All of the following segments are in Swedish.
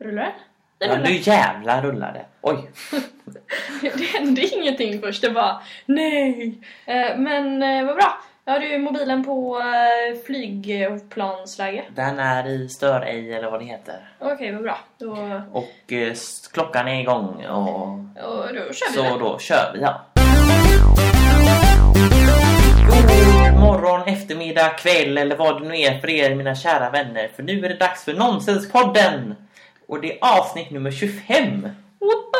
Rullar den? Den Ja, rullar. nu jävlar rullar det. Oj. Det hände ingenting först, det var nej. Eh, Men eh, vad bra. Har du mobilen på eh, flygplansläge. Den är i stör ej eller vad det heter. Okej, vad bra. Då, Och eh, klockan är igång och och då kör vi så det. då kör vi ja. God morgon, eftermiddag, kväll eller vad det nu är för er mina kära vänner. För nu är det dags för Nonsenspodden! Och det är avsnitt nummer 25. Woho!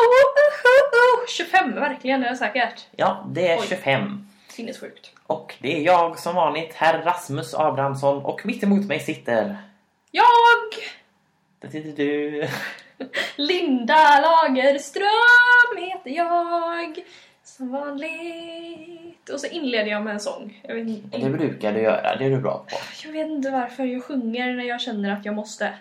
25, verkligen, det är säkert. Ja, det är Oj. 25. Sinnessjukt. Och det är jag som vanligt, herr Rasmus Abrahamsson. Och mitt emot mig sitter... Jag! Där sitter du. Linda Lagerström heter jag. Som vanligt. Och så inleder jag med en sång. Inte, Det brukar du göra, det är du bra på. jag vet inte varför jag sjunger när jag känner att jag måste.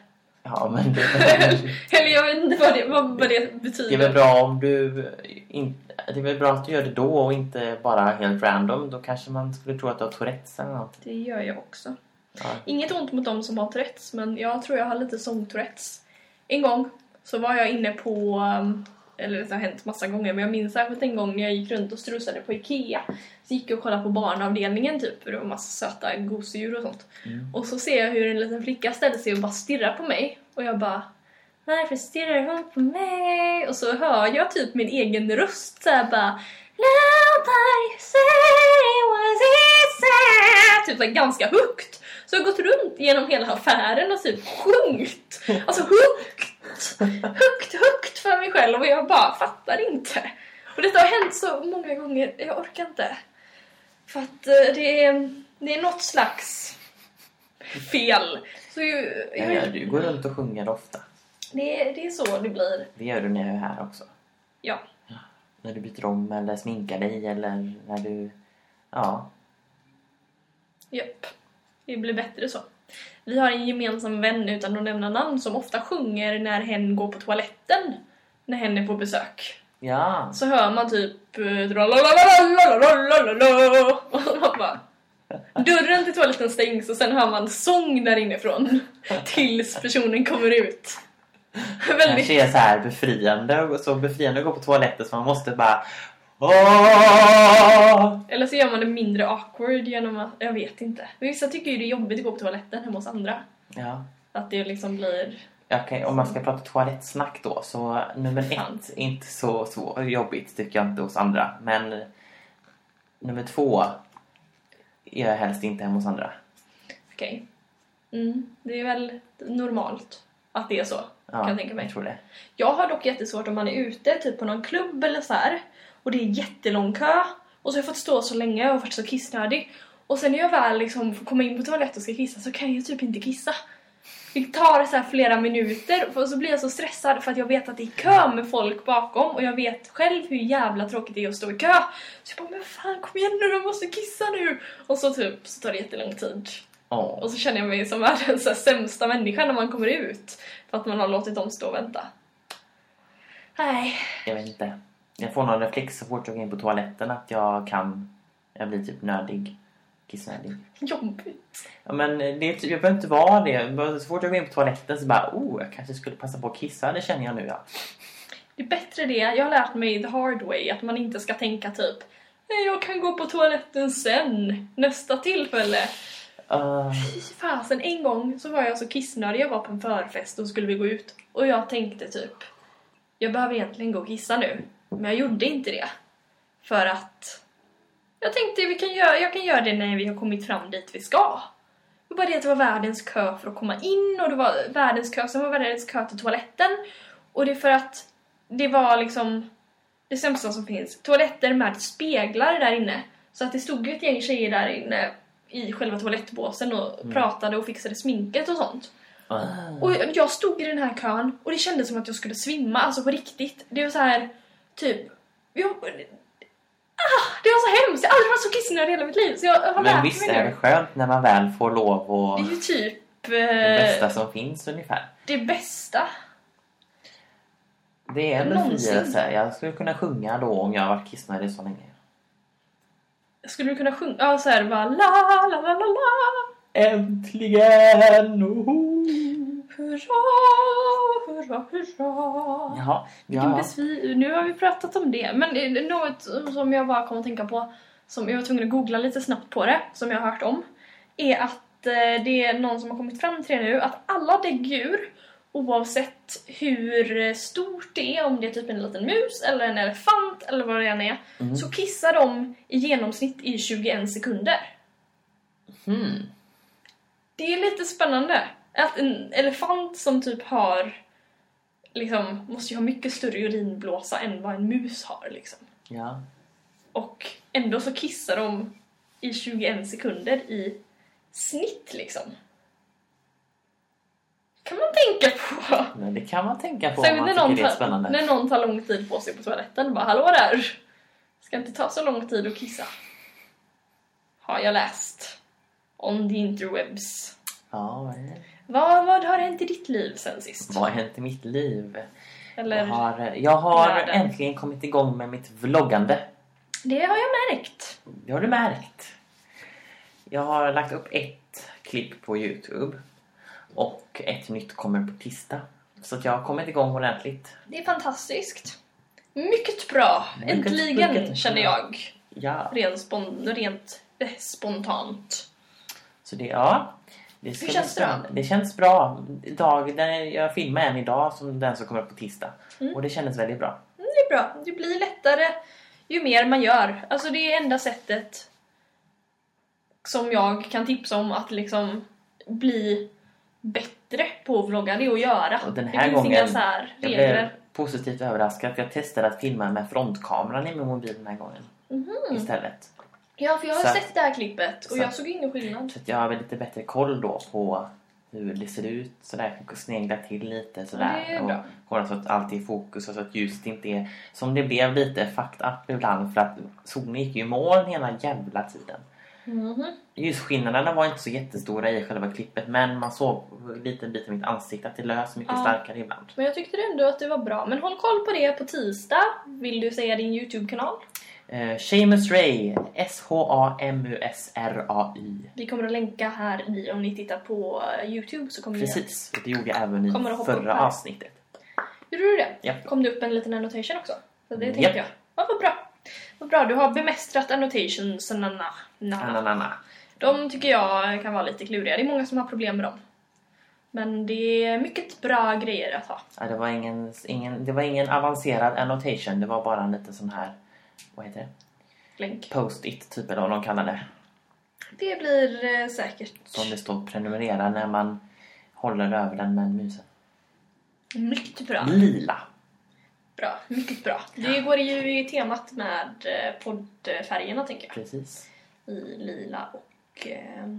Ja, men det, Eller jag vet inte vad det, vad, vad det betyder. det är väl bra om du... In, det är väl bra att du gör det då och inte bara helt random. Då kanske man skulle tro att du har Tourettes eller något. Det gör jag också. Ja. Inget ont mot dem som har Tourettes, men jag tror jag har lite sång-Tourettes. En gång så var jag inne på, um, eller det har hänt massa gånger, men jag minns särskilt en gång när jag gick runt och strusade på Ikea. Så gick jag och kollade på barnavdelningen typ, för det var massa söta gosedjur och sånt. Mm. Och så ser jag hur en liten flicka ställer sig och bara stirrar på mig. Och jag bara varför stirrar hon på mig? Och så hör jag typ min egen röst såhär bara Nobody say was it? Typ såhär ganska högt. Så jag har gått runt genom hela affären och typ sjungit. Alltså högt! Högt, högt för mig själv och jag bara fattar inte. Och detta har hänt så många gånger, jag orkar inte. För att eh, det är, det är något slags fel. Så ju, Ja, ja, du går runt och sjunger ofta. det, är- det är så det blir. Det gör du när jag är här också. Ja. När du byter om eller sminkar dig eller när du... Ja. Japp. Det blir bättre så. Vi har en gemensam vän utan att nämna namn som ofta sjunger när hen går på toaletten. När hen är på besök. Ja. Så hör man typ... eh, Och man bara... Dörren till toaletten stängs och sen hör man sång där inifrån. Tills personen kommer ut. Väldigt... kanske är så här befriande, så befriande att gå på toaletten så man måste bara... Åh! Eller så gör man det mindre awkward genom att... Jag vet inte. Vissa tycker ju det är jobbigt att gå på toaletten hemma hos andra. Ja. Att det liksom blir... Okej, om man ska prata toalettsnack då så nummer Fan. ett inte så, så jobbigt tycker jag inte hos andra. Men nummer två är jag helst inte hemma hos andra. Okej. Mm, det är väl normalt att det är så, Ja, kan jag tänka mig. Jag tror det. Jag har dock jättesvårt om man är ute typ på någon klubb eller så här och det är jättelång kö och så har jag fått stå så länge och varit så kissnödig. Och sen när jag väl liksom får komma in på toaletten och ska kissa så kan jag typ inte kissa. Det tar så flera minuter och så blir jag så stressad för att jag vet att det är kö med folk bakom och jag vet själv hur jävla tråkigt det är att stå i kö. Så jag bara, men fan kom igen nu, jag måste kissa nu! Och så typ så tar det jättelång tid. Åh. Och så känner jag mig som världens så här sämsta människa när man kommer ut. För att man har låtit dem stå och vänta. Nej. Jag vet inte. Jag får någon reflex så fort jag går in på toaletten att jag kan... Jag blir typ nödig. Kissnödig. Jobbigt. Ja, men det typ, jag behöver inte vara det. Så fort jag går in på toaletten så bara oh, jag kanske skulle passa på att kissa. Det känner jag nu ja. Det är bättre det. Jag har lärt mig the hard way. Att man inte ska tänka typ "Nej, jag kan gå på toaletten sen. Nästa tillfälle. Uh, Fy fasen. En gång så var jag så kissnödig. Jag var på en förfest och skulle vi gå ut. Och jag tänkte typ jag behöver egentligen gå och kissa nu. Men jag gjorde inte det. För att jag tänkte vi kan göra, jag kan göra det när vi har kommit fram dit vi ska. Det var bara det att det var världens kö för att komma in och det var världens kö, sen var världens kö till toaletten. Och det är för att det var liksom det sämsta som finns. Toaletter med speglar där inne. Så att det stod ju ett gäng tjejer där inne i själva toalettbåsen och pratade och fixade sminket och sånt. uh, Och jag stod i den här kön och det kändes som att jag skulle svimma, alltså på riktigt. Det var så här, typ... Jag, ah, det var så hemskt! Jag har aldrig varit så kissnödig i hela mitt liv. Så jag har men visst är det skönt när man väl får lov och Det är ju typ det eh, bästa som finns ungefär. det bästa. Det är en befrielse. Jag skulle kunna sjunga då om jag har varit kissnödig så länge. Skulle du kunna sjunga? Ja, så här bara la la la la la Äntligen! Oho. Hurra, hurra hurra. Jaha, Vilken ja. besvi- nu har vi pratat om det, men det är något som jag bara kom att tänka på, som jag var tvungen att googla lite snabbt på det, som jag har hört om, är att eh, det är någon som har kommit fram till det nu, att alla däggdjur, oavsett hur stort det är, om det är typ en liten mus eller en elefant eller vad det än är, Mm. så kissar de i genomsnitt i 21 sekunder. Hmm. Det är lite spännande. Att en elefant som typ har liksom, måste ju ha mycket större urinblåsa än vad en mus har liksom. Ja. Och ändå så kissar de i 21 sekunder i snitt liksom. kan man tänka på. Men det kan man tänka på om Särskilt man när tycker någon, det är tar, spännande. när någon tar lång tid på sig på toaletten. Bara hallå där! Ska inte ta så lång tid att kissa. Har jag läst. On the interwebs. Ja, eh, Vad, vad har hänt i ditt liv sen sist? vad har hänt i mitt liv? Eller, Jag har, jag har äntligen kommit igång med mitt vloggande. Det har jag märkt. Det har du märkt. Jag har lagt upp ett klipp på Youtube. Och ett nytt kommer på tisdag. Så att jag har kommit igång ordentligt. Det är fantastiskt. Mycket bra. Mycket, Äntligen mycket känner jag. Ja, Rent, spon, rent eh, spontant. så det, ja. Det Hur känns det då? Det känns bra. Den, jag filmar en idag som den som kommer upp på tisdag. Mm. Och det kändes väldigt bra. Det är bra. Det blir lättare ju mer man gör. Alltså det är enda sättet som jag kan tipsa om att liksom bli bättre på att vlogga. Det är att göra. Och den det här finns gången- inga så här Jag regler. blev positivt överraskad för jag testade att filma med frontkameran i min mobil den här gången. Mhm. Istället. Ja, för jag har Så- sett det här klippet och så- jag såg ingen skillnad. Så att jag har väl lite bättre koll då på hur det ser ut. Sådär, snegla till lite sådär. det är och bra. kolla så att allt är i fokus och så att ljuset inte är som det blev lite fucked up ibland för att solen gick ju i moln hela jävla tiden. Mhm. Ljusskillnaderna var inte så jättestora i själva klippet men man såg en liten bit av mitt ansikte att det lös mycket Ja. starkare ibland. Men jag tyckte ändå att det var bra. Men håll koll på det på tisdag. Vill du säga din Youtube-kanal? Eh, Seamus Ray, S-H-A-M-U-S-R-A-Y. Vi kommer att länka här i, om ni tittar på eh, Youtube så kommer ni Precis, det gjorde jag även i förra avsnittet. Gjorde du det? Ja. Kom det upp en liten annotation också? Så det tänkte Japp. jag. Ja, vad bra. Vad bra, du har bemästrat annotations. Na, na, na. Ananana. De tycker jag kan vara lite kluriga. Det är många som har problem med dem. Men det är mycket bra grejer att ha. Ja, det, var ingen, ingen, det var ingen avancerad annotation, det var bara en liten sån här, vad heter det? Länk. Post-it typ eller vad de kallar det. Det blir eh, säkert Som det står prenumerera när man håller över den med musen. mycket bra. Lila. Bra, mycket bra. Det går ju i temat med eh, poddfärgerna tänker jag. Precis. I lila och, eh,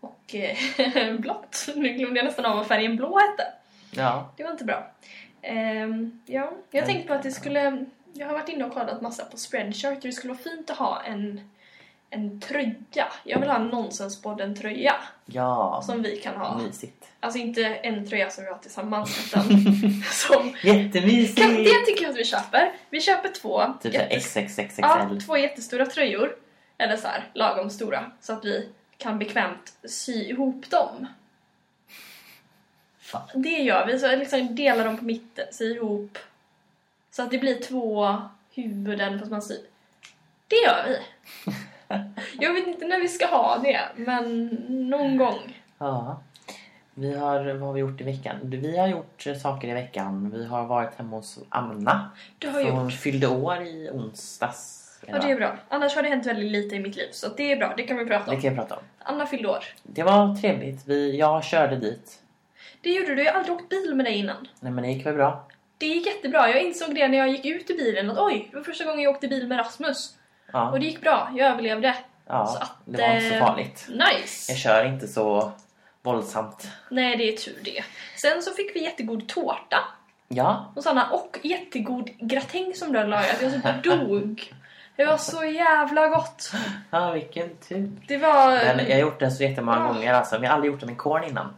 och eh, blått. Nu glömde jag nästan av vad färgen blå hette. Ja. Det var inte bra. Ehm, ja, jag tänkte på att det skulle... Jag har varit inne och kollat massa på Spreadshirt det skulle vara fint att ha en, en tröja. Jag vill ha en Nonsenspodden-tröja Ja. som vi kan ha. Mysigt. Alltså inte en tröja som vi har tillsammans utan som... Jättemysigt! Kan, det tycker jag att vi köper. Vi köper två. Typ jättes- XXXXL. Ja, två jättestora tröjor. Eller så här, lagom stora. Så att vi kan bekvämt sy ihop dem. Fa- Det gör vi. Så liksom delar dem på mitten, sy ihop. Så att det blir två huvuden fast man syr. Det gör vi. Jag vet inte när vi ska ha det, men någon gång. Ja. Vi har, vad har vi gjort i veckan? Vi har gjort saker i veckan. Vi har varit hemma hos Anna. Du har Hon gjort. fyllde år i onsdags. Ja, det är bra. Annars har det hänt väldigt lite i mitt liv, så det är bra. Det kan vi prata Det om. kan jag prata om. Anna fyllde år. Det var trevligt. Vi, jag körde dit. Det gjorde du. Jag har aldrig åkt bil med dig innan. Nej men det gick väl bra. Det gick jättebra. Jag insåg det när jag gick ut ur bilen att oj, det var första gången jag åkte bil med Rasmus. Ja, Och det gick bra. Jag överlevde. så ja att, det var inte så eh, farligt. Nice! Jag kör inte så våldsamt. Nej, det är tur det. Sen så fick vi jättegod tårta Ja, hos Anna och jättegod gratäng som du hade lagat. Jag typ dog. Det var så jävla gott. ja vilken tur. Det var... Men jag har gjort den så jättemånga Ah. gånger alltså. Men jag har aldrig gjort den med korn innan.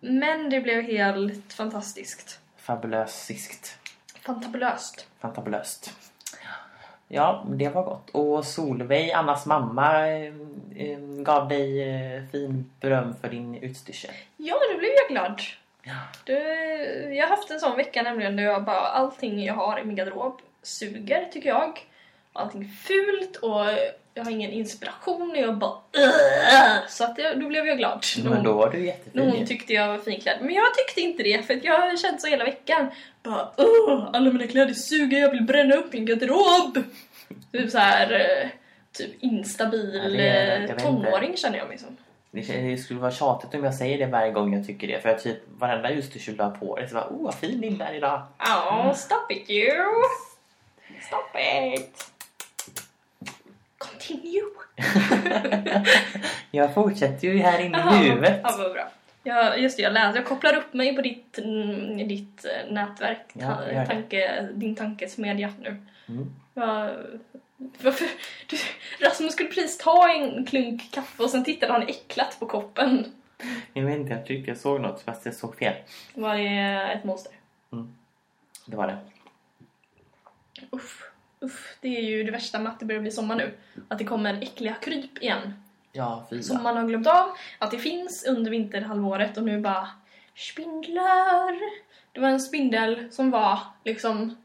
Men det blev helt fantastiskt. Fabulösiskt. Fantabulöst. Fantabulöst. Ja, det var gott. Och Solveig, Annas mamma, eh, gav dig eh, fin beröm för din utstyrsel. Ja, då blev jag glad. Ja. Du, jag har haft en sån vecka nämligen där jag bara, allting jag har i min garderob suger tycker jag. Allting fult och jag har ingen inspiration och jag bara "Ugh!" Så att jag, då blev jag glad. Men då var du jättefin hon tyckte jag var finklädd. Men jag tyckte inte det för jag har känt så hela veckan. Bara Åh, alla mina kläder suger, jag vill bränna upp min garderob. Typ så här eh, typ instabil Ja, inte. tonåring känner jag mig som. Det skulle vara tjatigt om jag säger det varje gång jag tycker det. För jag typ varenda just du skulle ha på dig så bara oh vad fin Linda är idag. Oh, stop it you! Stop it! Continue! jag fortsätter ju här inne i huvudet. Ja, vad bra. Ja, just det, jag läser. Jag kopplar upp mig på ditt, mm, ditt eh, nätverk. Ja, tanke, din tankesmedja nu. Mm. Va, varför? Du, Rasmus skulle precis ta en klunk kaffe och sen tittade han äcklat på koppen. Jag vet inte, jag tycker jag såg något fast jag såg fel. Var det ett monster? Det var det. Uff, uff, det är ju det värsta med att det börjar bli sommar nu. Att det kommer äckliga kryp igen. Ja, fy Som man har glömt av att det finns under vinterhalvåret och nu bara spindlar. Det var en spindel som var liksom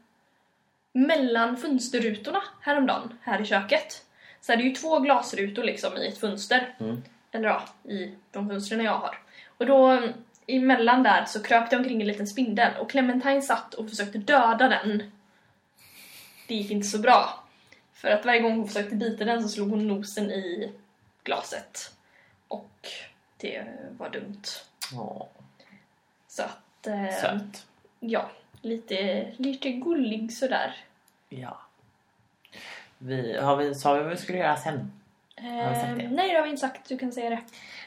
mellan fönsterrutorna häromdagen här i köket. Så det är ju två glasrutor liksom i ett fönster. Mm. Eller ja, i de fönstren jag har. Och då emellan där så kröp det omkring en liten spindel och Clementine satt och försökte döda den. Det gick inte så bra. För att varje gång hon försökte bita den så slog hon nosen i glaset. Och det var dumt. Åh, Så att, eh, söt. ja, lite, lite gullig sådär. Ja. Vi, har vi, sa vi vad vi skulle göra sen? Har vi sagt det? Eh, nej, det har vi inte sagt. Du kan säga det.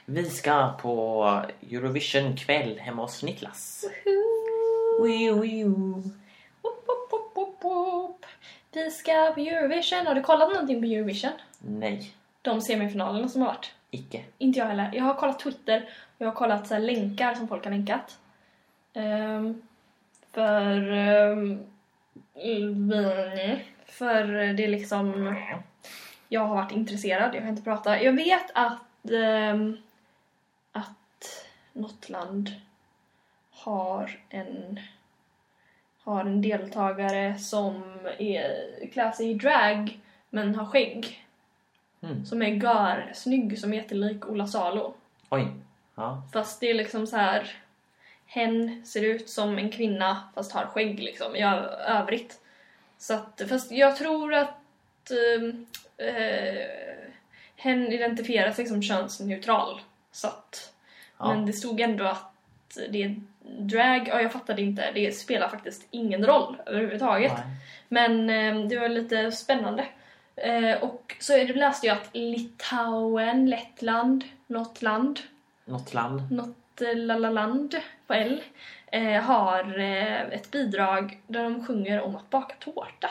Vi ska på Eurovision kväll hemma hos Niklas. Wii, wii, wii. Whoop, Vi ska på Eurovision. Har du kollat någonting på Eurovision? Nej, De semifinalerna som har varit? icke. Inte jag heller. Jag har kollat Twitter och jag har kollat så här länkar som folk har länkat. Ehm, för... Um, för det är liksom... Jag har varit intresserad, jag har inte pratat. Jag vet att... ehm, att något land har en har en deltagare som är, klär sig i drag men har skägg. Mm. Som är gör snygg som är jättelik Ola Salo. Oj. Ja. Fast det är liksom så här. Hen ser ut som en kvinna fast har skägg liksom i övrigt. Så att, fast jag tror att ehm, eh, hen identifierar sig som könsneutral. Så att, Ja. Men det stod ändå att det är drag, ja jag fattade inte, det spelar faktiskt ingen roll överhuvudtaget. Nej. Men eh, det var lite spännande. Eh, och så läste jag att Litauen, Lettland, något land, Något land. något eh, lalaland på L, eh, har eh, ett bidrag där de sjunger om att baka tårta.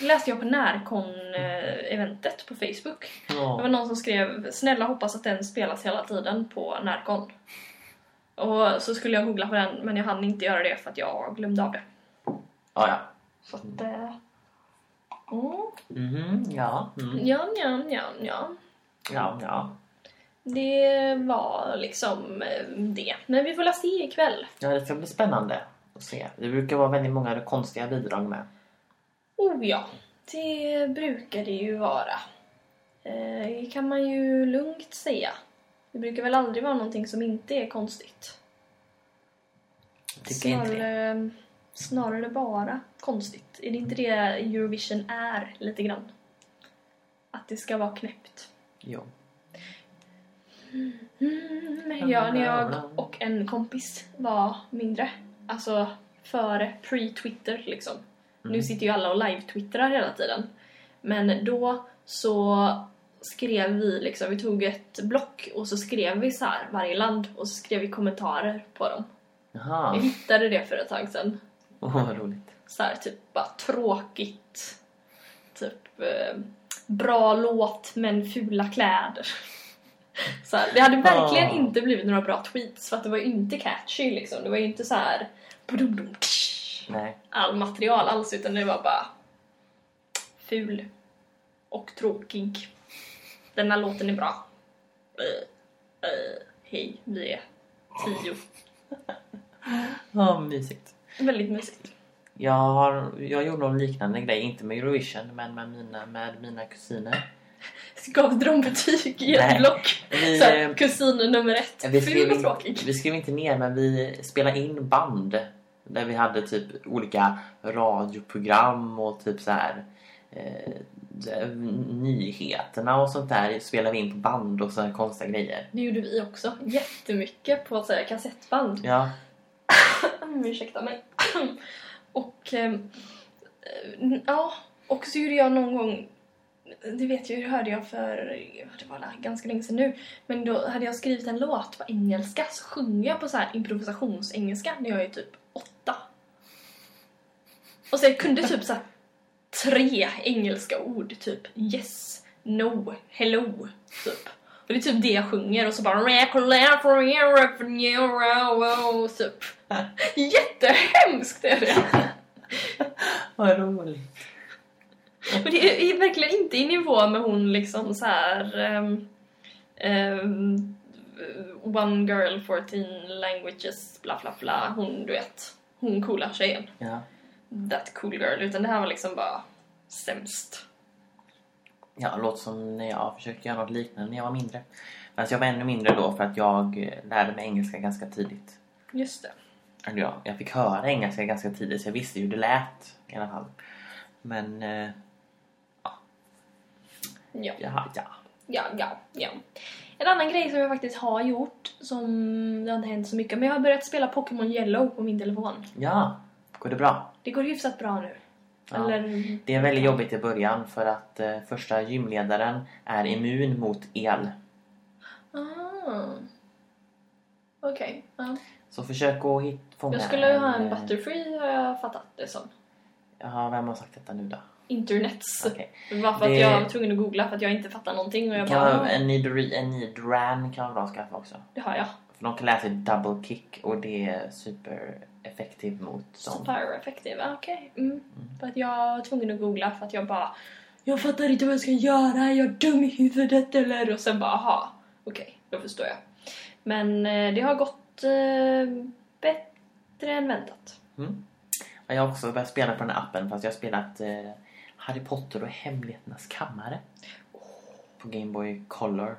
Det läste jag på Närcon-eventet på Facebook. Det var Ja. någon som skrev “Snälla hoppas att den spelas hela tiden på Närcon”. Och så skulle jag googla på den men jag hann inte göra det för att jag glömde av det. Ja, ja. Så att... Eh, mm. Mhm, ja. Mm. Ja, ja, ja, ja. Ja, ja. Det var liksom eh, det. Men vi får la se ikväll. Ja, det ska bli spännande att se. Det brukar vara väldigt många konstiga bidrag med. Oh ja, det brukar det ju vara. Eh, kan man ju lugnt säga. Det brukar väl aldrig vara någonting som inte är konstigt. Jag tycker inte det. Snarare, snarare bara konstigt. Är det inte det Eurovision är lite grann? Att det ska vara knäppt. Jo. Mm, ja, när jag och en kompis var mindre. Alltså före pre-Twitter liksom. Nu sitter ju alla och live-twittrar hela tiden. Men då så skrev vi liksom, vi tog ett block och så skrev vi så här varje land och så skrev vi kommentarer på dem. Jaha. hittade det för ett tag sedan. Åh, vad roligt. Så här, typ bara tråkigt. Typ eh, bra låt men fula kläder. Så här, det hade verkligen Ah. inte blivit några bra tweets för att det var ju inte catchy liksom. Det var ju inte så här Nej. all material alls utan det var bara ful och tråkig. Den här låten är bra. Uh, uh, hej, vi är tio. Ja, mysigt. Väldigt mysigt. Jag, har, jag gjorde någon liknande grej, inte med Eurovision, men med mina, med mina kusiner. Gav de betyg i ett block? Vi, här, kusin nummer ett. vi, skrev vi skrev inte ner, men vi spelade in band. Där vi hade typ olika radioprogram och typ så här eh, nyheterna och sånt där spelade vi in på band och så här konstiga grejer. Det gjorde vi också. Jättemycket på så här, kassettband. Ja, ursäkta mig. och ehm, eh, ja, och så gjorde jag någon gång det vet jag, det hörde jag för det var ganska länge sedan nu. Men då hade jag skrivit en låt på engelska så sjunger jag på så här improvisationsengelska när jag är typ åtta. Och så jag kunde typ så här tre engelska ord, typ yes, no, hello, typ. Och det är typ det jag sjunger och så bara typ. Jättehemskt är det! vad roligt. Men det är verkligen inte i nivå med hon liksom så här. ehm, ehm, one girl, 14 languages, bla bla bla. Hon, du vet. Hon coola tjejen. Ja. That cool girl. Utan det här var liksom bara sämst. Ja, låter som när jag försökte göra något liknande när jag var mindre. Men jag var ännu mindre då för att jag eh, lärde mig engelska ganska tidigt. Just det. Eller ja, jag fick höra engelska ganska tidigt så jag visste ju hur det lät i alla fall. Men, eh, Ja. ja, ja. Ja, ja, ja. En annan grej som jag faktiskt har gjort som det har inte hänt så mycket. Men jag har börjat spela Pokémon Yellow på min telefon. Ja, går det bra? Det går hyfsat bra nu. Ja. Eller... Det är väldigt jobbigt i början för att eh, första gymledaren är immun mot el. Ah. Okej. ja. Så försök att hit, fånga Jag skulle ju ha en eh, Butterfree har jag fattat det som. Jaha, vem har sagt detta nu då? Internets. Okej. Det var för att Det- jag var tvungen att googla för att jag inte fattar någonting och jag Kan bara, "Ah, en, en Nidran kan vara bra att skaffa också. det har jag. För de kan lära sig double kick och det är supereffektivt mot dem. Super effektiv, okej. Mm. För att jag var tvungen att googla för att jag bara Jag fattar inte vad jag ska göra, är jag dum i huvudet eller? Och sen bara aha, okej, då förstår jag. Men eh, det har gått eh, bättre än väntat. Mm. Jag har också börjat spela på den här appen fast jag har spelat eh, Harry Potter och Hemligheternas kammare. På Game Boy Color.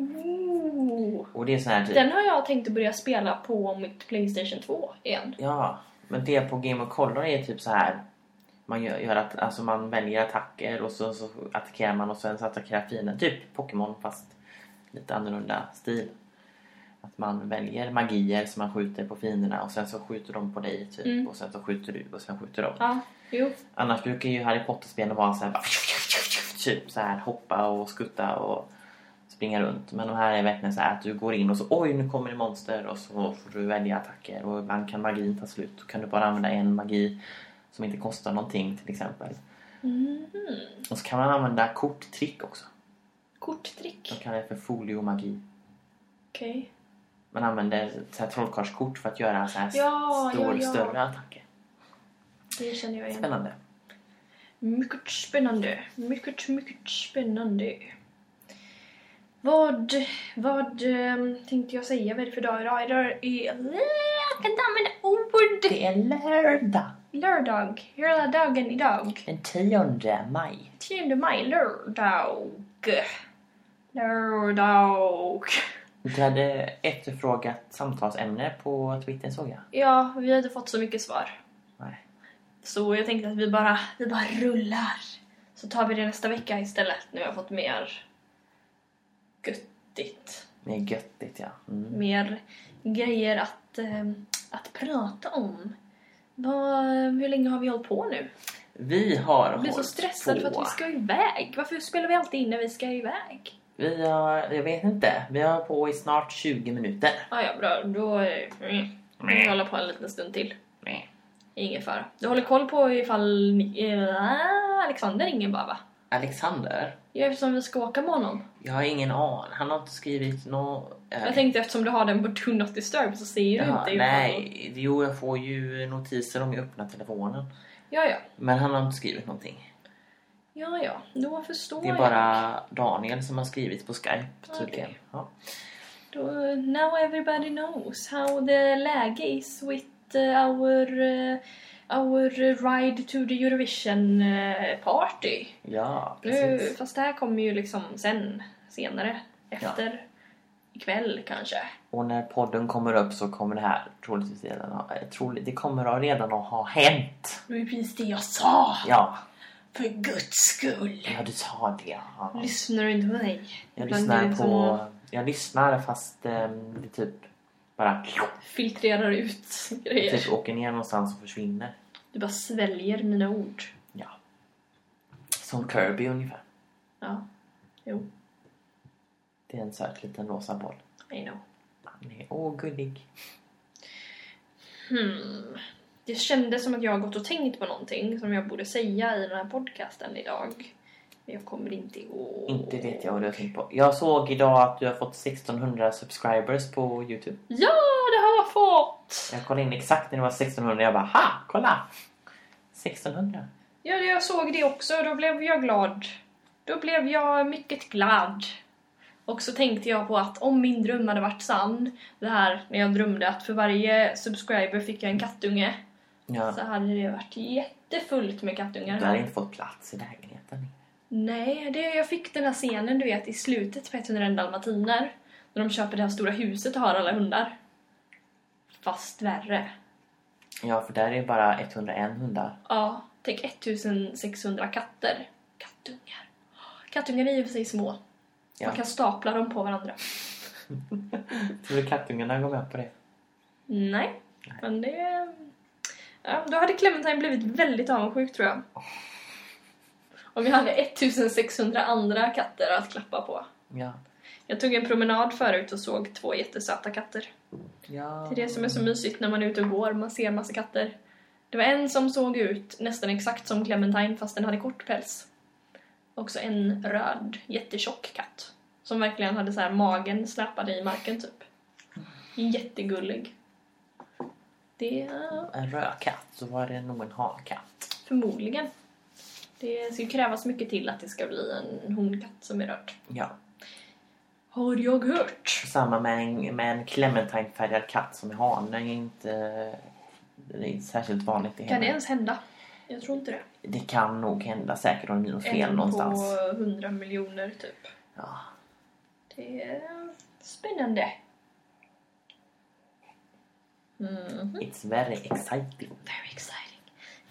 Ooh. Och det är sån här typ... Den har jag tänkt att börja spela på mitt Playstation 2 igen. Ja, men det på Game Boy Color är typ så här. Man gör, gör att, alltså man väljer attacker och så, så attackerar man och sen så attackerar fienden. Typ Pokémon fast lite annorlunda stil. Att man väljer magier som man skjuter på fienderna och sen så skjuter de på dig typ. Mm. Och sen så skjuter du och sen skjuter de. Ja, jo. Annars brukar ju Harry Potter-spelen vara så här bara, typ så här hoppa och skutta och springa runt. Men de här är verkligen så att du går in och så oj nu kommer det monster och så får du välja attacker och ibland kan magin ta slut. Då kan du bara använda en magi som inte kostar någonting till exempel. Mhm. Och så kan man använda korttrick också. Korttrick. De kallar det för foliomagi. Okej. Man använder så här trollkarlskort för att göra så här Ja, stor, ja, ja. större attacker. Det känner jag igen. Spännande. Mycket spännande. Mycket, mycket spännande. Vad, vad ehm, tänkte jag säga? Vad är det för dag idag? Idag är... Jag kan inte använda ord! Det är lördag. Lördag. Hela dagen idag. Den 10 maj. 10 maj, lördag. Lördag. Du hade efterfrågat samtalsämne på Twitter såg jag. Ja, vi hade fått så mycket svar. Nej. Så jag tänkte att vi bara, vi bara rullar. Så tar vi det nästa vecka istället. Nu har jag fått mer göttigt. Mer göttigt ja. Mm. Mer grejer att, eh, att prata om. Vad, hur länge har vi hållit på nu? Vi har Jag blir så hållit stressad på. för att vi ska iväg. Varför spelar vi alltid in när vi ska iväg? Vi har, jag vet inte. Vi har på i snart 20 minuter. Ah, ja, bra. Då mm, vi håller på en liten stund till. Ingen fara. Du håller koll på ifall eh, Alexander ringer bara va? Alexander? Ja, eftersom vi ska åka med honom. Jag har ingen aning. Han har inte skrivit nå... eh, Jag tänkte eftersom du har den på Do Not Disturb så ser du ja, inte Nej, jo jag får ju notiser om jag öppnar telefonen. Ja, ja. Men han har inte skrivit någonting. Ja, ja. Då förstår Det är jag. bara Daniel som har skrivit på Skype tydligen. Okej. Ja. Då, now everybody knows how the läge is with uh, our, uh, our ride to the Eurovision uh, party. Ja, Nu, precis. fast det här kommer ju liksom sen, senare, efter ikväll kanske. Och när podden kommer upp så kommer det här troligtvis redan ha, eh, troligt, det kommer redan att ha hänt. Det var precis det jag sa! Ja, För guds skull! ja du sa det. Ja. Lyssnar du inte på mig? Jag lyssnar är på... Jag lyssnar fast ehm, det typ bara filtrerar ut grejer. typ åker ner någonstans och försvinner. Du bara sväljer mina ord. Ja. Som Kirby ungefär. Ja, jo, Det är en söt liten rosa boll. I know. Han är åh gullig. Hmm. Det kändes som att jag har gått och tänkt på någonting som jag borde säga i den här podcasten idag. Men jag kommer inte ihåg. Inte vet jag vad du har tänkt på. Jag såg idag att du har fått 1600 subscribers på Youtube. Ja, det har jag fått! Jag kollade in exakt när det var 1600 jag bara ha, kolla! 1600. Ja, jag såg det också. Då blev jag glad. Då blev jag mycket glad. Och så tänkte jag på att om min dröm hade varit sann, det här när jag drömde att för varje subscriber fick jag en kattunge, Ja. så hade det varit jättefullt med kattungar. Du hade inte fått plats i lägenheten. Nej, det, jag fick den här scenen du vet i slutet på 101 dalmatiner. När de köper det här stora huset och har alla hundar. Fast värre. Ja, för där är bara 101 hundar. Ja, tänk 1600 katter. Kattungar. Kattungar är i och för sig små. Ja. Man kan stapla dem på varandra. Tror du kattungarna går med på det? Nej, men det... Ja, då hade Clementine blivit väldigt avundsjuk tror jag. Om jag hade 1600 andra katter att klappa på. Ja. Jag tog en promenad förut och såg två jättesöta katter. Ja. Det är det som är så mysigt när man är ute och går, man ser massa katter. Det var en som såg ut nästan exakt som Clementine fast den hade kort päls. Också en röd, jättetjock katt. Som verkligen hade så här magen släpade i marken typ. Jättegullig. Det En rödkatt, så var det nog en hankatt. förmodligen. Det ska krävas mycket till att det ska bli en honkatt som är röd. Ja. Har jag hört? Samma med en, med en clementine-färgad katt som är hane. Det är inte, det är inte särskilt vanligt i Kan det ens hända? Jag tror inte det. Det kan nog hända säkert om det är något fel en någonstans. på 100 miljoner typ. Ja. Det är spännande. Mhm. It's very exciting. Very exciting.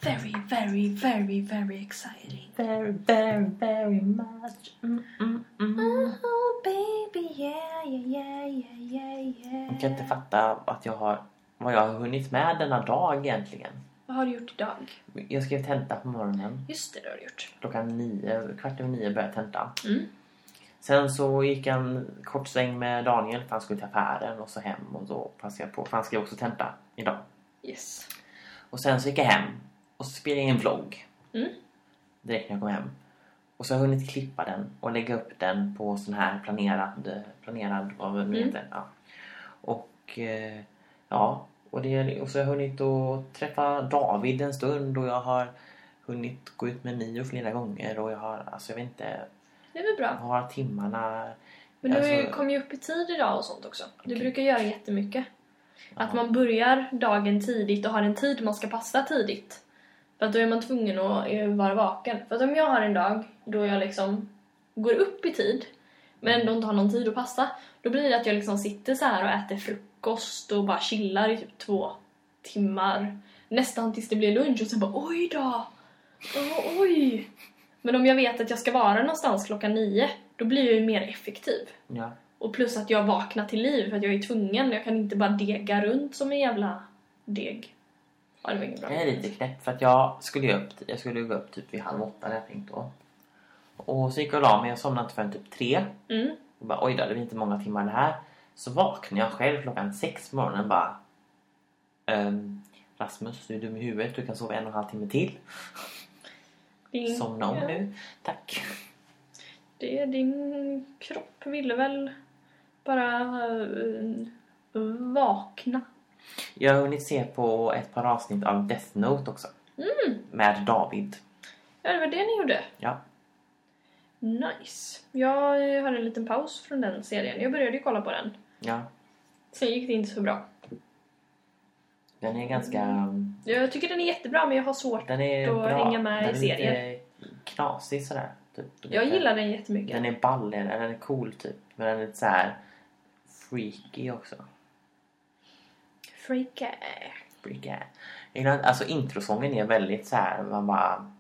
Very, very, very, very exciting. Very, very, very much. Mm, mm, mm. Oh baby, yeah, yeah, yeah, yeah, yeah. Jag kan inte fatta att jag har, vad jag har hunnit med denna dag egentligen. Vad har du gjort idag? Jag skrev tenta på morgonen. Just det, det har du gjort. Klockan nio, kvart över nio började tentan. Mm. Sen så gick jag en kort sväng med Daniel för han skulle till affären och så hem och då passade jag på för han ska ju också tenta idag. Yes. Och sen så gick jag hem och så spelade jag in en vlogg Mm. direkt när jag kom hem. Och så har jag hunnit klippa den och lägga upp den på sån här planerad, planerad vad det nu Mm. heter. Ja. Och eh, ja, och, det, och så har jag hunnit att träffa David en stund och jag har hunnit gå ut med Mio flera gånger och jag har, alltså jag vet inte, Det är väl bra. har timmarna Men du Alltså- kom ju upp i tid idag och sånt också. Du Okej. brukar göra jättemycket. Att man börjar dagen tidigt och har en tid man ska passa tidigt. För att då är man tvungen att eh, vara vaken. För att om jag har en dag då jag liksom går upp i tid men ändå inte har någon tid att passa. Då blir det att jag liksom sitter så här och äter frukost och bara chillar i typ två timmar. Nästan tills det blir lunch och sen bara oj då! Åh, oj! Men om jag vet att jag ska vara någonstans klockan nio, då blir jag ju mer effektiv. Ja. Och plus att jag vaknar till liv för att jag är tvungen. Jag kan inte bara dega runt som en jävla deg. Ja, det var inget bra. Jag är lite knäpp för att jag skulle upp, jag skulle gå upp typ vid halv åtta hade jag tänkt då. Och så gick jag och la mig, jag somnade inte förrän typ tre. Mm. Och bara oj då, det blir inte många timmar det här. Så vaknade jag själv klockan sex på morgonen bara. ehm, Rasmus, du är dum i huvudet, du kan sova en och en halv timme till. Din, Somna om ja, nu. Tack. Det, din kropp ville väl bara eh, vakna. Jag har hunnit se på ett par avsnitt av Death Note också. Mm. Med David. Ja, det var det ni gjorde. Ja. Nice. Jag hade en liten paus från den serien. Jag började ju kolla på den. Ja. Sen gick det inte så bra. Den är ganska... Mm. Jag tycker den är jättebra men jag har svårt. Den är Då bra. hänga med i den är serien. lite knasig sådär. Typ. Jag Lite- gillar den jättemycket. Den är ball, den den är cool typ. Men den är lite så här freaky också. Freaky. Freaky. Alltså introsången är väldigt så här. Man bara...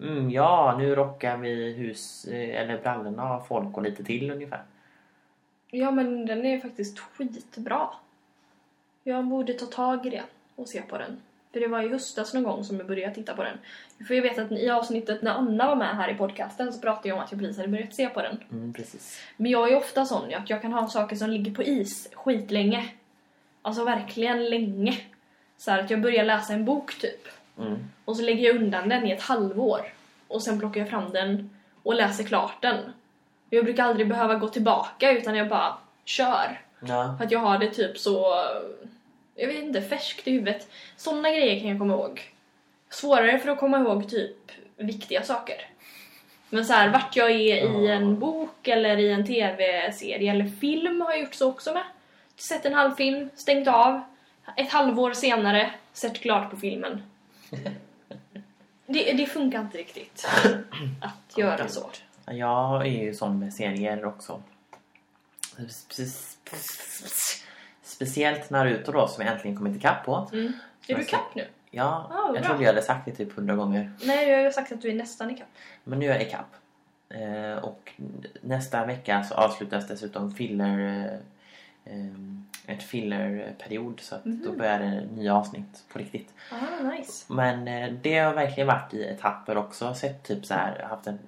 Mm, ja, nu rockar vi hus eh, eller brallorna av folk och lite till ungefär. Ja men den är faktiskt skitbra. Jag borde ta tag i det och se på den. För det var i höstas någon gång som jag började titta på den. För jag vet att i avsnittet när Anna var med här i podcasten så pratade jag om att jag precis hade börjat se på den. Mm, precis. Men jag är ofta sån att jag kan ha saker som ligger på is skitlänge. Alltså verkligen länge. Så här att jag börjar läsa en bok typ. Mm. Och så lägger jag undan den i ett halvår. Och sen plockar jag fram den och läser klart den. Jag brukar aldrig behöva gå tillbaka utan jag bara kör. Ja. För att jag har det typ så, jag vet inte, färskt i huvudet. Sådana grejer kan jag komma ihåg. Svårare för att komma ihåg typ viktiga saker. Men så här, vart jag är i en bok eller i en tv-serie eller film har jag gjort så också med. Sett en halvfilm, stängt av. Ett halvår senare, sett klart på filmen. Det, det funkar inte riktigt att göra så. Jag är ju sån med serier också. Spe- Speciellt Naruto då som jag äntligen kommit ikapp på. Mm. Är du kapp nu? Ja, Ah, jag bra. trodde jag hade sagt det typ hundra gånger. Nej, jag har ju sagt att du är nästan ikapp. Men nu är jag ikapp. Eh, och nästa vecka så avslutas dessutom filler... Eh, ett fillerperiod så att då Mhm. börjar det nya avsnitt på riktigt. Ah, nice. Men eh, det har verkligen varit i etapper också. Sett typ så här, haft en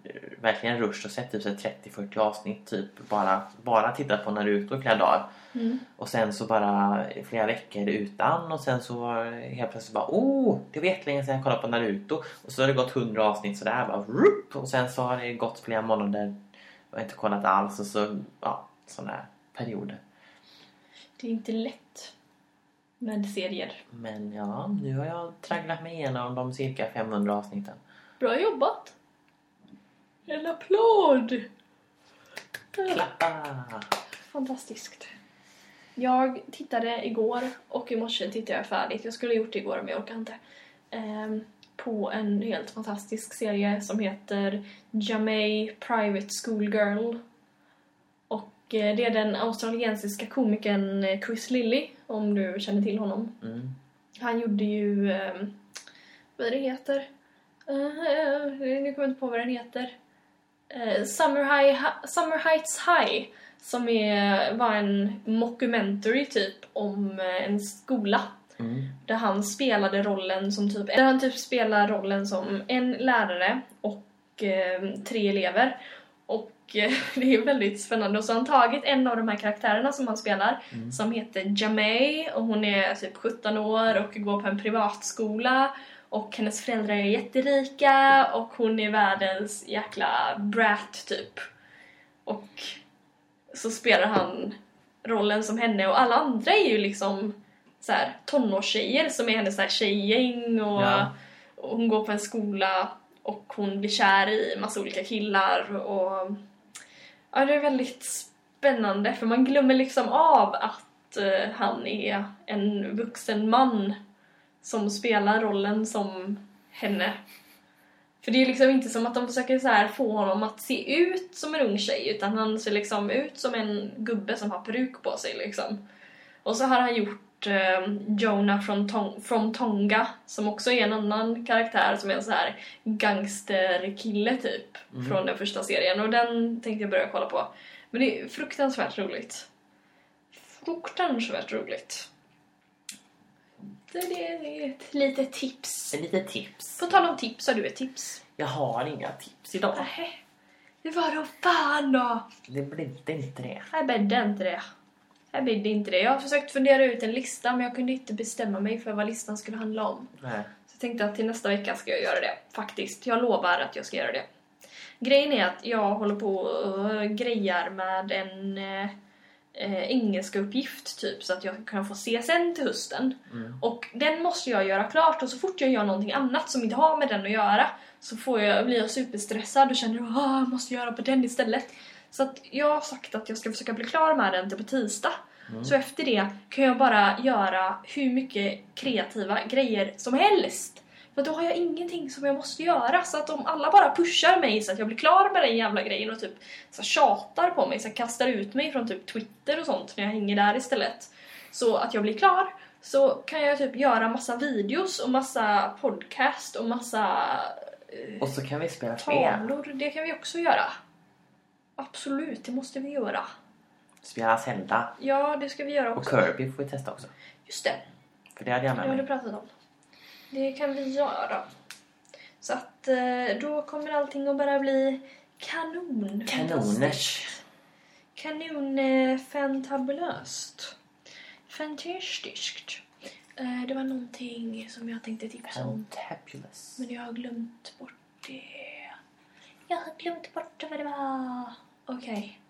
verkligen rush och sett typ så här 30-40 avsnitt typ bara, bara tittat på Naruto i flera dagar. Mm. Och sen så bara flera veckor utan och sen så var det helt plötsligt bara oh, det var jättelänge sedan jag kollade på Naruto. Och så har det gått 100 avsnitt sådär bara rup, och sen så har det gått flera månader och jag har inte kollat alls och så ja, sådana här perioder. Det är inte lätt med serier. Men ja, nu har jag tragglat mig igenom de cirka 500 avsnitten. Bra jobbat! En applåd! Klappa! Fantastiskt. Jag tittade igår och i morse tittade jag färdigt. Jag skulle ha gjort det igår men jag orkar inte. Ehm, på en helt fantastisk serie som heter Jamay Private School Girl. Eh, det är den australiensiska komikern eh, Chris Lilly, om du känner till honom. Mm. Han gjorde ju... Eh, vad det heter? Eh, nu kommer jag inte på vad den heter. Eh, Summer, High, Summer Heights High. Som är, var en mockumentary typ om en skola. Mm. Där han spelade rollen som typ... Där han typ spelar rollen som en lärare och eh, tre elever. Och det är väldigt spännande. Och så har han tagit en av de här karaktärerna som han spelar Mm. som heter Jamay och hon är typ 17 år och går på en privatskola och hennes föräldrar är jätterika och hon är världens jäkla brat typ. Och så spelar han rollen som henne och alla andra är ju liksom så här tonårstjejer som är hennes så här tjejgäng och, Ja. och hon går på en skola och hon blir kär i massa olika killar och ja, det är väldigt spännande för man glömmer liksom av att eh, han är en vuxen man som spelar rollen som henne. För det är liksom inte som att de försöker så här få honom att se ut som en ung tjej utan han ser liksom ut som en gubbe som har peruk på sig liksom. Och så har han gjort eh, Jonah från, Tong- from Tonga som också är en annan karaktär som är en så här gangsterkille typ Mm. från den första serien och den tänkte jag börja kolla på. Men det är fruktansvärt roligt. Fruktansvärt roligt. Det är ett litet tips. Ett litet tips. På tal om tips, har du ett tips? Jag har inga tips idag. Nähä. Det var då fan då! Det blir inte det. Här bäddade inte det. Här bäddade inte det. Jag har försökt fundera ut en lista men jag kunde inte bestämma mig för vad listan skulle handla om. Nej. Så jag tänkte att till nästa vecka ska jag göra det. Faktiskt. Jag lovar att jag ska göra det. Grejen är att jag håller på och grejar med en eh, eh, engelska uppgift typ så att jag kan få CSN till hösten. Mm. Och den måste jag göra klart och så fort jag gör någonting annat som inte har med den att göra så får jag, blir jag superstressad och känner att jag måste göra på den istället. Så att jag har sagt att jag ska försöka bli klar med den till på tisdag. Så efter det kan jag bara göra hur mycket kreativa grejer som helst. För då har jag ingenting som jag måste göra. Så att om alla bara pushar mig så att jag blir klar med den jävla grejen och typ så tjatar på mig, så kastar ut mig från typ Twitter och sånt när jag hänger där istället. Så att jag blir klar. Så kan jag typ göra massa videos och massa podcast och massa eh, Och så kan vi spela spel. tavlor. Det kan vi också göra. Absolut, det måste vi göra. Spela Zelda. Ja, det ska vi göra Och också. Kirby får vi testa också. Just det, För det hade jag det med har du mig. pratat om. Det kan vi göra. Så att eh, då kommer allting att bara bli kanon. Kanoners. Kanon eh, fantabulöst. Fantastiskt. Eh, det var någonting som jag tänkte tipsa om. Fantabulous. Men jag har glömt bort det. Jag har glömt bort vad det var. Okej.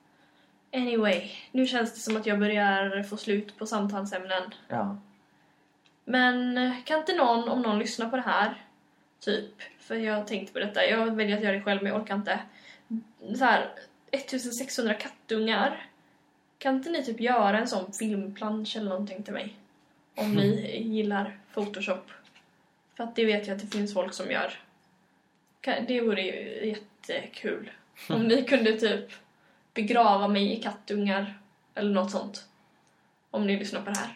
Anyway, nu känns det som att jag börjar få slut på samtalsämnen. Ja. Men eh, kan inte någon, om någon lyssnar på det här, typ, för jag har tänkt på detta, jag väljer att göra det själv men jag orkar inte. Så här, 1600 kattungar. Kan inte ni typ göra en sån filmplansch eller någonting till mig? Om ni gillar Photoshop. För att det vet jag att det finns folk som gör. Det vore ju jättekul. Om ni kunde typ begrava mig i kattungar eller något sånt. Om ni lyssnar på det här.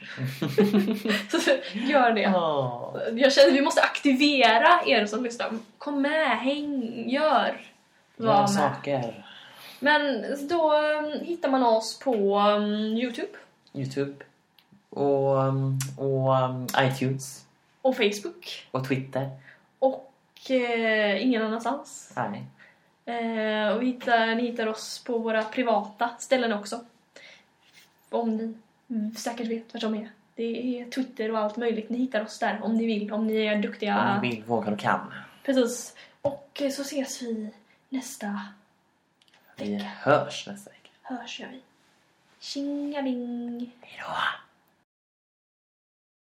Så Gör det. Åh. Jag känner att vi måste aktivera er som lyssnar. Kom med, häng, gör. Var med. saker. Men då um, hittar man oss på um, Youtube Youtube. Och, um, och um, iTunes. och Facebook. Och Twitter. Och eh, ingen annanstans. Nej. Eh, och vi hittar, ni hittar oss på våra privata ställen också. Om ni mm, säkert vet vad de är. Det är Twitter och allt möjligt. Ni hittar oss där om ni vill. Om ni är duktiga. Om ni vill, vågar och kan. Precis. Och eh, så ses vi nästa Vi hörs nästa vecka. hörs gör vi. Tjingaling! Hejdå!